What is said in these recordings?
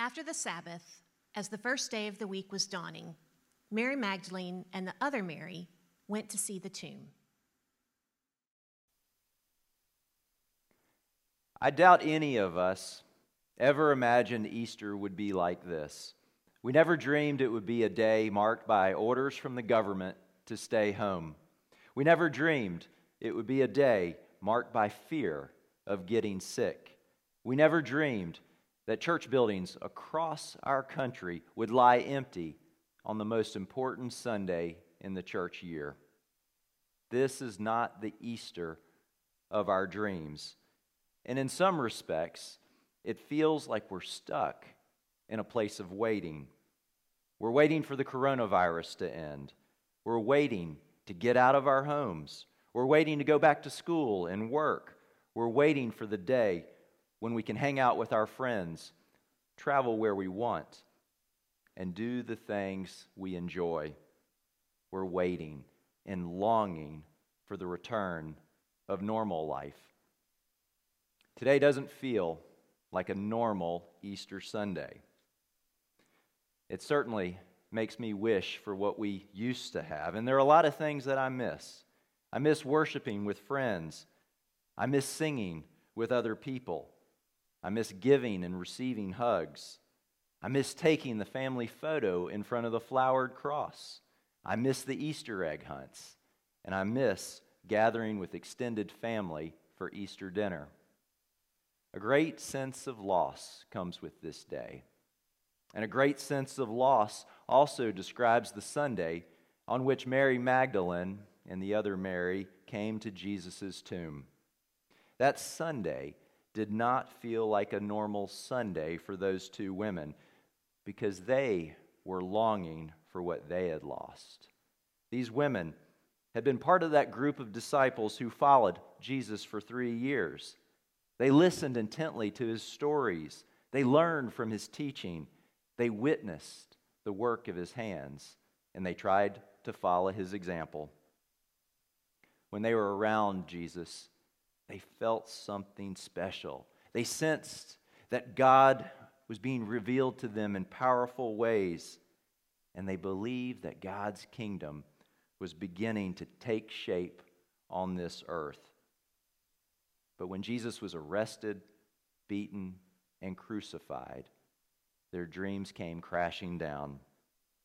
After the Sabbath, as the first day of the week was dawning, Mary Magdalene and the other Mary went to see the tomb. I doubt any of us ever imagined Easter would be like this. We never dreamed it would be a day marked by orders from the government to stay home. We never dreamed it would be a day marked by fear of getting sick. We never dreamed that church buildings across our country would lie empty on the most important Sunday in the church year. This is not the Easter of our dreams. And in some respects, it feels like we're stuck in a place of waiting. We're waiting for the coronavirus to end. We're waiting to get out of our homes. We're waiting to go back to school and work. We're waiting for the day when we can hang out with our friends, travel where we want, and do the things we enjoy. We're waiting and longing for the return of normal life. Today doesn't feel like a normal Easter Sunday. It certainly makes me wish for what we used to have. And there are a lot of things that I miss. I miss worshiping with friends. I miss singing with other people. I miss giving and receiving hugs. I miss taking the family photo in front of the flowered cross. I miss the Easter egg hunts. And I miss gathering with extended family for Easter dinner. A great sense of loss comes with this day. And a great sense of loss also describes the Sunday on which Mary Magdalene and the other Mary came to Jesus' tomb. That Sunday did not feel like a normal Sunday for those two women because they were longing for what they had lost. These women had been part of that group of disciples who followed Jesus for three years. They listened intently to his stories. They learned from his teaching. They witnessed the work of his hands, and they tried to follow his example. When they were around Jesus, they felt something special. They sensed that God was being revealed to them in powerful ways, and they believed that God's kingdom was beginning to take shape on this earth. But when Jesus was arrested, beaten, and crucified, their dreams came crashing down.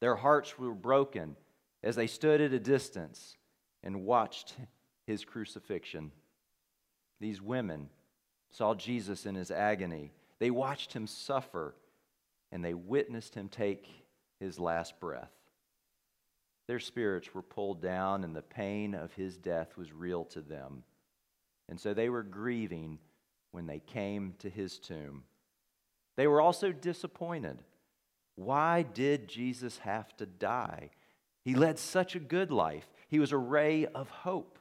Their hearts were broken as they stood at a distance and watched his crucifixion. These women saw Jesus in his agony. They watched him suffer and they witnessed him take his last breath. Their spirits were pulled down, and the pain of his death was real to them. And so they were grieving when they came to his tomb. They were also disappointed. Why did Jesus have to die? He led such a good life. He was a ray of hope.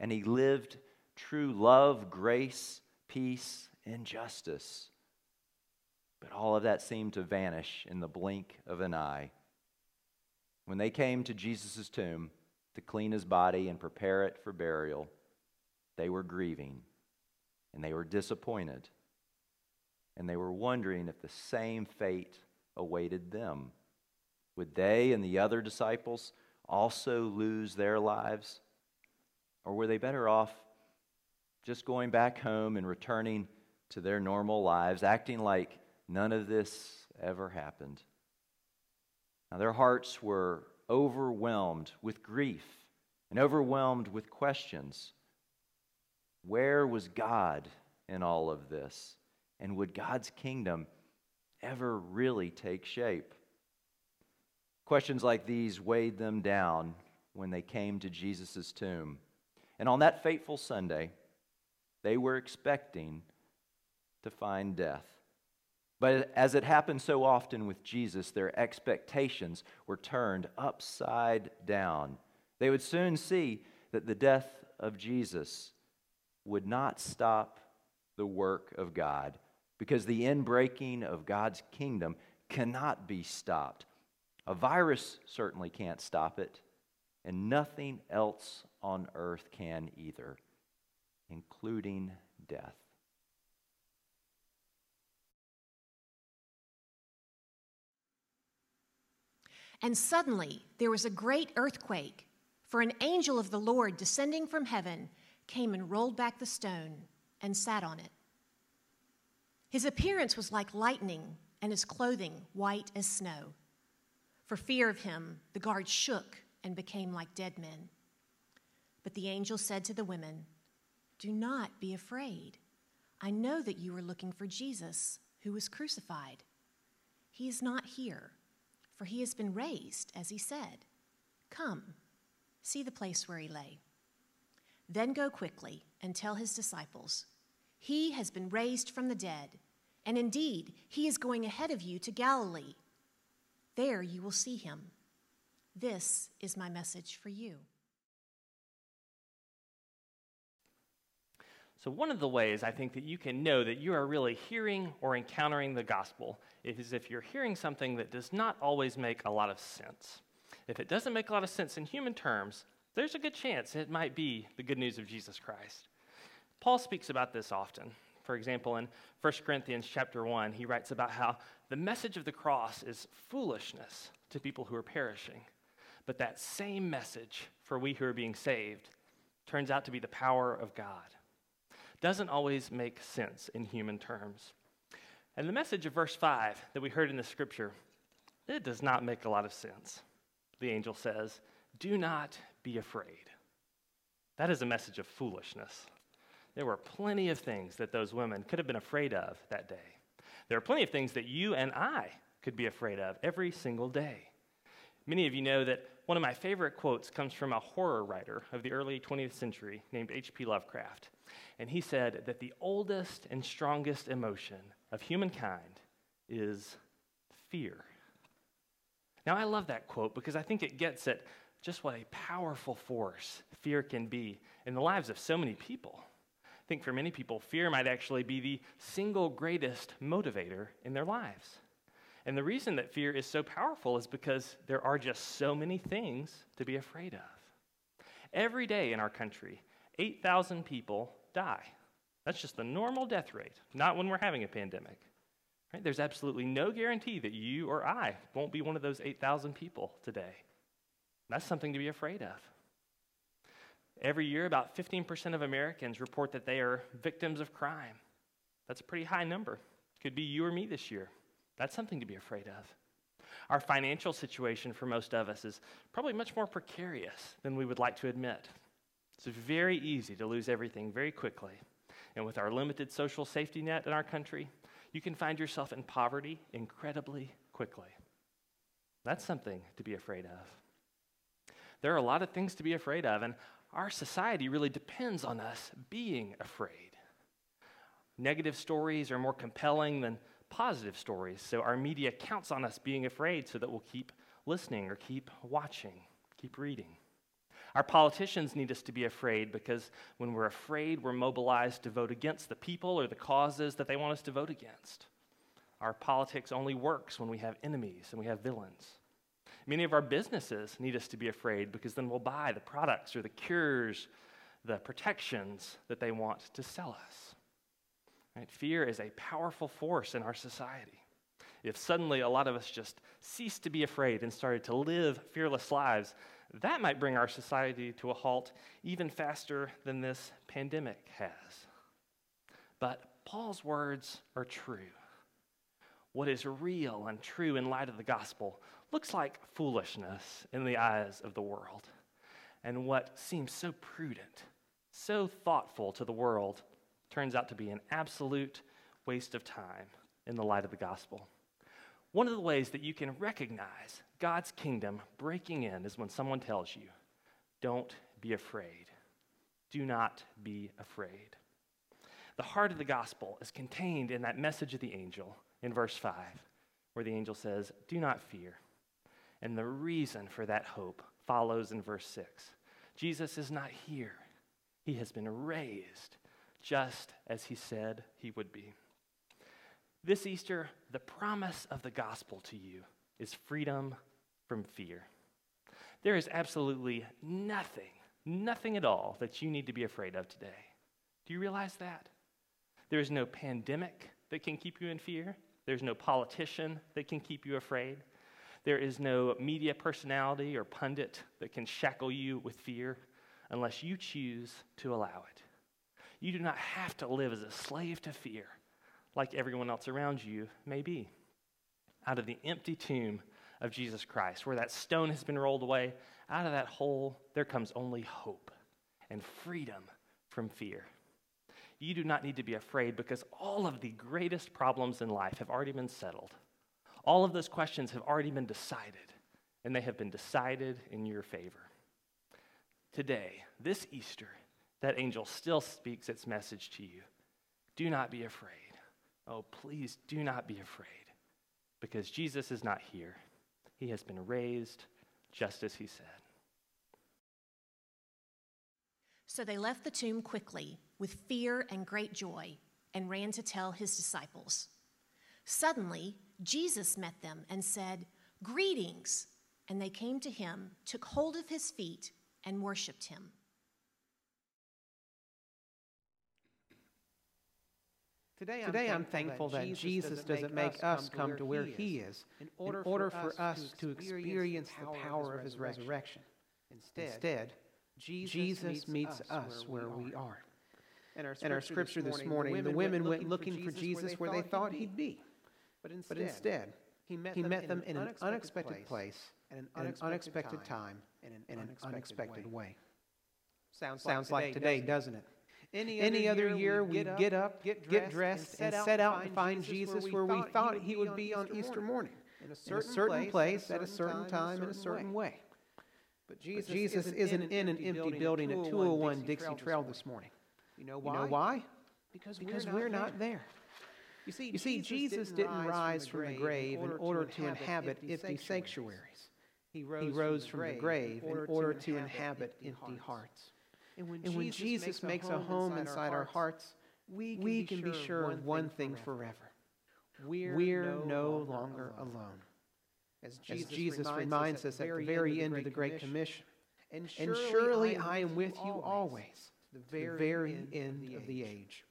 And he lived true love, grace, peace, and justice. But all of that seemed to vanish in the blink of an eye. When they came to Jesus' tomb to clean his body and prepare it for burial, they were grieving and they were disappointed and they were wondering if the same fate awaited them. Would they and the other disciples also lose their lives? Or were they better off just going back home and returning to their normal lives, acting like none of this ever happened? Now, their hearts were overwhelmed with grief and overwhelmed with questions. Where was God in all of this? And would God's kingdom ever really take shape? Questions like these weighed them down when they came to Jesus' tomb. And on that fateful Sunday, they were expecting to find death. But as it happened so often with Jesus, their expectations were turned upside down. They would soon see that the death of Jesus would not stop the work of God because the inbreaking of God's kingdom cannot be stopped. A virus certainly can't stop it, and nothing else on earth can either, including death. And suddenly there was a great earthquake, for an angel of the Lord descending from heaven came and rolled back the stone and sat on it. His appearance was like lightning, and his clothing white as snow. For fear of him, the guards shook and became like dead men. But the angel said to the women, do not be afraid. I know that you are looking for Jesus, who was crucified. He is not here, for he has been raised, as he said. Come, see the place where he lay. Then go quickly and tell his disciples, He has been raised from the dead, and indeed, he is going ahead of you to Galilee. There you will see him. This is my message for you. So, one of the ways I think that you can know that you are really hearing or encountering the gospel is if you're hearing something that does not always make a lot of sense. If it doesn't make a lot of sense in human terms, there's a good chance it might be the good news of Jesus Christ. Paul speaks about this often. For example, in 1 Corinthians chapter 1, he writes about how the message of the cross is foolishness to people who are perishing. But that same message for we who are being saved turns out to be the power of God doesn't always make sense in human terms. And the message of verse 5 that we heard in the scripture, it does not make a lot of sense. The angel says, Do not be afraid. That is a message of foolishness. There were plenty of things that those women could have been afraid of that day. There are plenty of things that you and I could be afraid of every single day. Many of you know that one of my favorite quotes comes from a horror writer of the early 20th century named H.P. Lovecraft. And he said that the oldest and strongest emotion of humankind is fear. Now, I love that quote because I think it gets at just what a powerful force fear can be in the lives of so many people. I think for many people, fear might actually be the single greatest motivator in their lives. And the reason that fear is so powerful is because there are just so many things to be afraid of. Every day in our country, 8,000 people die. That's just the normal death rate, not when we're having a pandemic. Right? There's absolutely no guarantee that you or I won't be one of those 8,000 people today. That's something to be afraid of. Every year, about 15% of Americans report that they are victims of crime. That's a pretty high number. Could be you or me this year. That's something to be afraid of. Our financial situation for most of us is probably much more precarious than we would like to admit. It's very easy to lose everything very quickly. And with our limited social safety net in our country, you can find yourself in poverty incredibly quickly. That's something to be afraid of. There are a lot of things to be afraid of, and our society really depends on us being afraid. Negative stories are more compelling than positive stories, so our media counts on us being afraid so that we'll keep listening or keep watching, keep reading. Our politicians need us to be afraid because when we're afraid, we're mobilized to vote against the people or the causes that they want us to vote against. Our politics only works when we have enemies and we have villains. Many of our businesses need us to be afraid because then we'll buy the products or the cures, the protections that they want to sell us. Right? Fear is a powerful force in our society. If suddenly a lot of us just ceased to be afraid and started to live fearless lives, that might bring our society to a halt even faster than this pandemic has. But Paul's words are true. What is real and true in light of the gospel looks like foolishness in the eyes of the world. And what seems so prudent, so thoughtful to the world, turns out to be an absolute waste of time in the light of the gospel. One of the ways that you can recognize God's kingdom breaking in is when someone tells you, Don't be afraid. Do not be afraid. The heart of the gospel is contained in that message of the angel in verse 5, where the angel says, Do not fear. And the reason for that hope follows in verse 6. Jesus is not here, he has been raised, just as he said he would be. This Easter, the promise of the gospel to you is freedom from fear. There is absolutely nothing, nothing at all that you need to be afraid of today. Do you realize that? There is no pandemic that can keep you in fear. There's no politician that can keep you afraid. There is no media personality or pundit that can shackle you with fear unless you choose to allow it. You do not have to live as a slave to fear like everyone else around you may be. Out of the empty tomb of Jesus Christ, where that stone has been rolled away, out of that hole, there comes only hope and freedom from fear. You do not need to be afraid because all of the greatest problems in life have already been settled. All of those questions have already been decided, and they have been decided in your favor. Today, this Easter, that angel still speaks its message to you. Do not be afraid. Oh, please do not be afraid because Jesus is not here. He has been raised just as he said. So they left the tomb quickly with fear and great joy and ran to tell his disciples. Suddenly, Jesus met them and said, Greetings! And they came to him, took hold of his feet, and worshiped him. Today, I'm, Today, I'm thankful that Jesus doesn't make us come to where He is in order, in order for, for us to experience the power of His resurrection. Instead, Instead Jesus meets us where we are. In our, in our scripture this morning, the women went looking for Jesus where they thought he'd be. But instead, but instead he met, he met them in an unexpected place, at an unexpected time, in an unexpected way. Sounds like today, doesn't it? Any, Any other, year, we get, get up, get dressed, get dressed and, set out and find Jesus where we thought he would be on Easter morning, in a certain, in a certain place, at a certain time, in a certain way. But Jesus, but Jesus isn't, isn't in an empty building at 201 Dixie Trail this morning. You know why? You know why? Because, because we're, not, we're not there. You see, you see Jesus, didn't rise from the grave in order to inhabit empty sanctuaries. He rose from the grave in order to inhabit empty hearts. And when, and when Jesus, Jesus makes a home inside our hearts, we can, we can be, sure of one thing forever. We're, We're no, longer alone. alone. As Jesus, As Jesus reminds us at the very end of the Great Commission. And surely, and surely I am with you always, the very, very end of the age.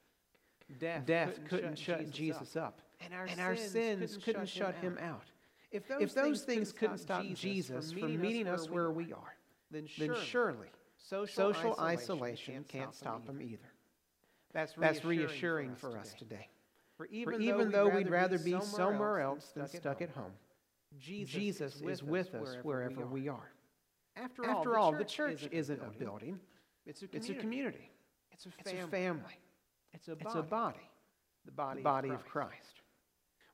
Death, Death couldn't, shut Jesus up, and our, and our sins, sins couldn't shut him out. If those, if those things couldn't stop Jesus from meeting us where we are, then surely Social, Social isolation, can't, can't stop them either. That's reassuring, That's reassuring for, us for us today. For even, for even though, we'd rather be somewhere else than stuck at home, Jesus, Jesus is with us wherever we are. After all, After all the church isn't a building, it's a community. It's a, community. It's a, family. It's a family. It's a body. It's a body. The body, the body of, Christ. of Christ.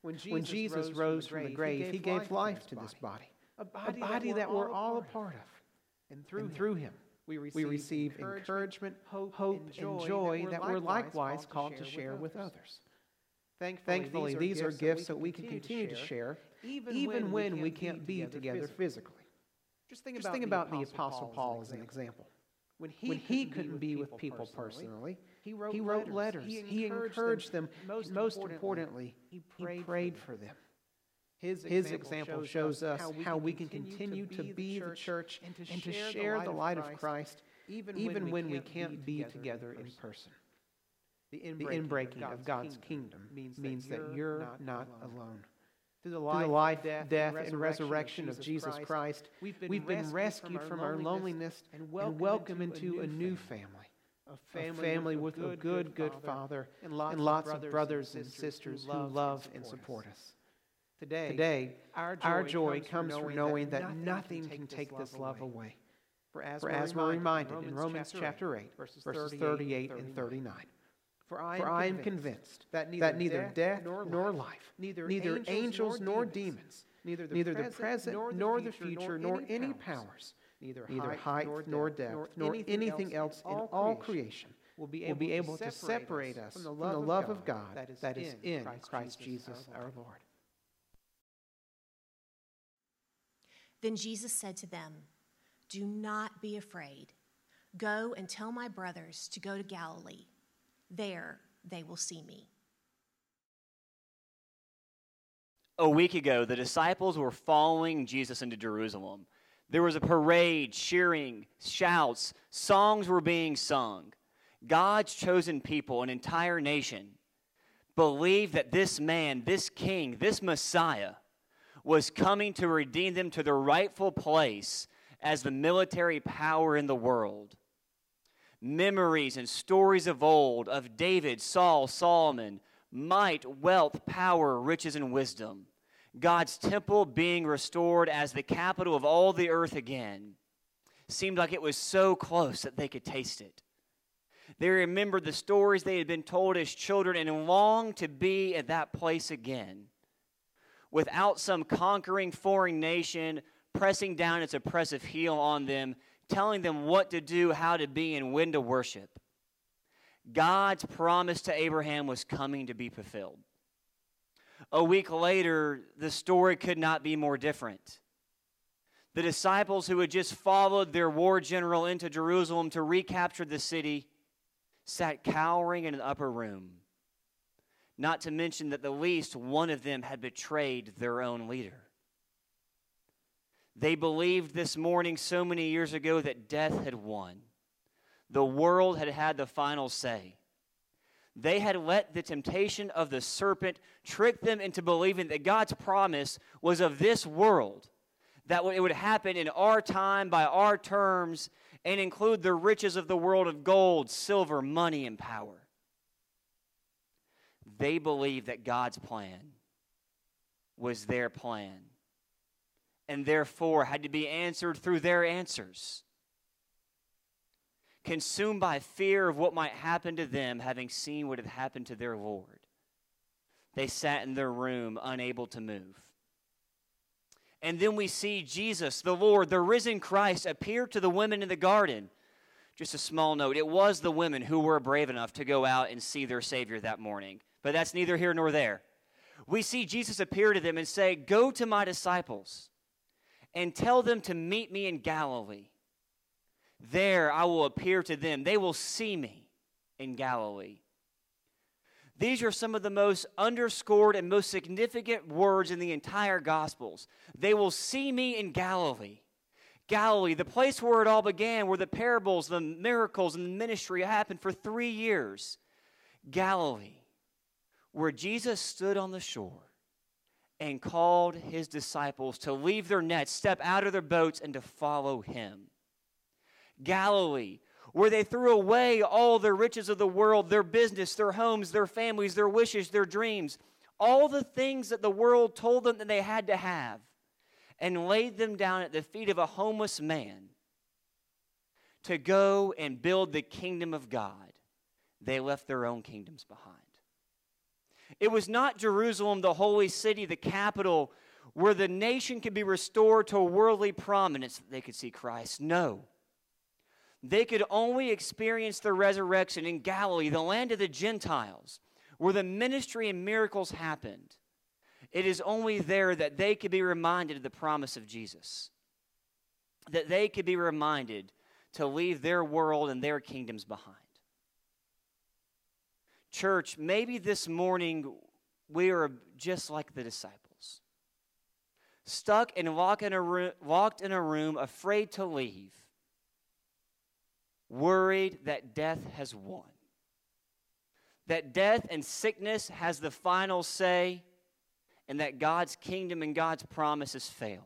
When Jesus, when Jesus rose, rose from the grave, he gave, he gave life to this body, a body, a body that, we're all a part of. And through, and through him, we receive, we receive encouragement, encouragement, hope, hope and joy, and joy that, we're likewise called to share with others. Thankfully, Thankfully these are gifts that we can continue to share, even, even when we can't be together physically. Just think, Just about, think about the Apostle Paul as an example. When he, when he couldn't be with people personally, he wrote, he wrote letters. letters. He encouraged them. Most, most importantly, he prayed, he prayed for them. His example, His example shows, us how we can continue to be the church and to, and to share the light of Christ even, even when we can't be together in person. The inbreaking of God's kingdom means that you're not alone. Through the life, death, and resurrection of Jesus Christ, we've been rescued from our loneliness and welcomed into a new family. A family with a good, good Father and lots of brothers and sisters who love and support us. Today, Today our, joy our joy comes, from knowing that, that nothing can take this love away. For as, For as we're reminded in Romans chapter 8, verses 38 and 39. For I am, For I am convinced that neither, that neither death, nor, nor life, neither, neither angels, nor demons, neither the, neither the present nor the future, nor, nor any powers, neither, neither height nor depth, nor anything else in all creation will be able, will be able to separate us from the love of God that is in Christ Jesus our Lord. Then Jesus said to them, Do not be afraid. Go and tell my brothers to go to Galilee. There they will see me. A week ago, the disciples were following Jesus into Jerusalem. There was a parade, cheering, shouts, songs were being sung. God's chosen people, an entire nation, believed that this man, this king, this Messiah, was coming to redeem them to their rightful place as the military power in the world. Memories and stories of old of David, Saul, Solomon, might, wealth, power, riches, and wisdom. God's temple being restored as the capital of all the earth again seemed like it was so close that they could taste it. They remembered the stories they had been told as children and longed to be at that place again without some conquering foreign nation pressing down its oppressive heel on them, telling them what to do, how to be, and when to worship. God's promise to Abraham was coming to be fulfilled. A week later, the story could not be more different. The disciples who had just followed their war general into Jerusalem to recapture the city sat cowering in an upper room. Not to mention that the least one of them had betrayed their own leader. They believed this morning, so many years ago, that death had won. The world had had the final say. They had let the temptation of the serpent trick them into believing that God's promise was of this world, that it would happen in our time, by our terms, and include the riches of the world of gold, silver, money, and power. They believed that God's plan was their plan and therefore had to be answered through their answers. Consumed by fear of what might happen to them, having seen what had happened to their Lord, they sat in their room, unable to move. And then we see Jesus, the Lord, the risen Christ, appear to the women in the garden. Just a small note it was the women who were brave enough to go out and see their Savior that morning. But that's neither here nor there. We see Jesus appear to them and say, Go to my disciples and tell them to meet me in Galilee. There I will appear to them. They will see me in Galilee. These are some of the most underscored and most significant words in the entire Gospels. They will see me in Galilee. Galilee, the place where it all began, where the parables, the miracles, and the ministry happened for three years. Galilee, where Jesus stood on the shore and called his disciples to leave their nets, step out of their boats, and to follow him. Galilee, where they threw away all the riches of the world, their business, their homes, their families, their wishes, their dreams, all the things that the world told them that they had to have, and laid them down at the feet of a homeless man to go and build the kingdom of God. They left their own kingdoms behind. It was not Jerusalem, the holy city, the capital, where the nation could be restored to worldly prominence that they could see Christ. No. They could only experience the resurrection in Galilee, the land of the Gentiles, where the ministry and miracles happened. It is only there that they could be reminded of the promise of Jesus, that they could be reminded to leave their world and their kingdoms behind. Church, maybe this morning we are just like the disciples, stuck and locked in a room, locked in a room afraid to leave, worried that death has won, that death and sickness has the final say, and that God's kingdom and God's promise has failed.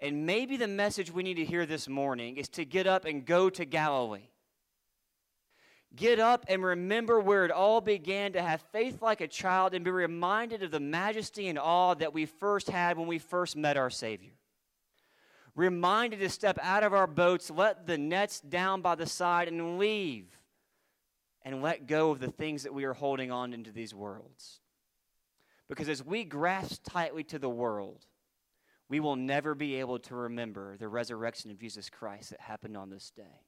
And maybe the message we need to hear this morning is to get up and go to Galilee Get up and remember where it all began to have faith like a child and be reminded of the majesty and awe that we first had when we first met our Savior. Reminded to step out of our boats, let the nets down by the side, and leave and let go of the things that we are holding on into these worlds. Because as we grasp tightly to the world, we will never be able to remember the resurrection of Jesus Christ that happened on this day.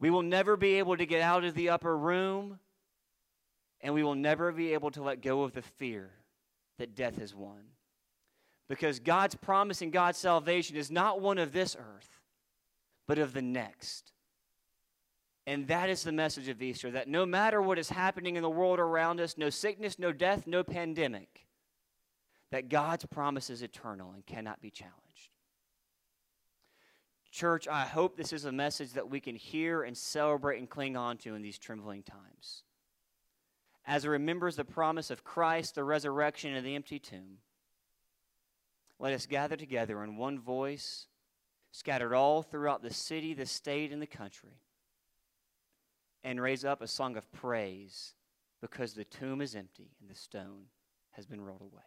We will never be able to get out of the upper room, and we will never be able to let go of the fear that death has won. Because God's promise and God's salvation is not one of this earth, but of the next. And that is the message of Easter that no matter what is happening in the world around us, no sickness, no death, no pandemic, that God's promise is eternal and cannot be challenged. Church, I hope this is a message that we can hear and celebrate and cling on to in these trembling times. As it remembers the promise of Christ, the resurrection, and the empty tomb, let us gather together in one voice, scattered all throughout the city, the state, and the country, and raise up a song of praise because the tomb is empty and the stone has been rolled away.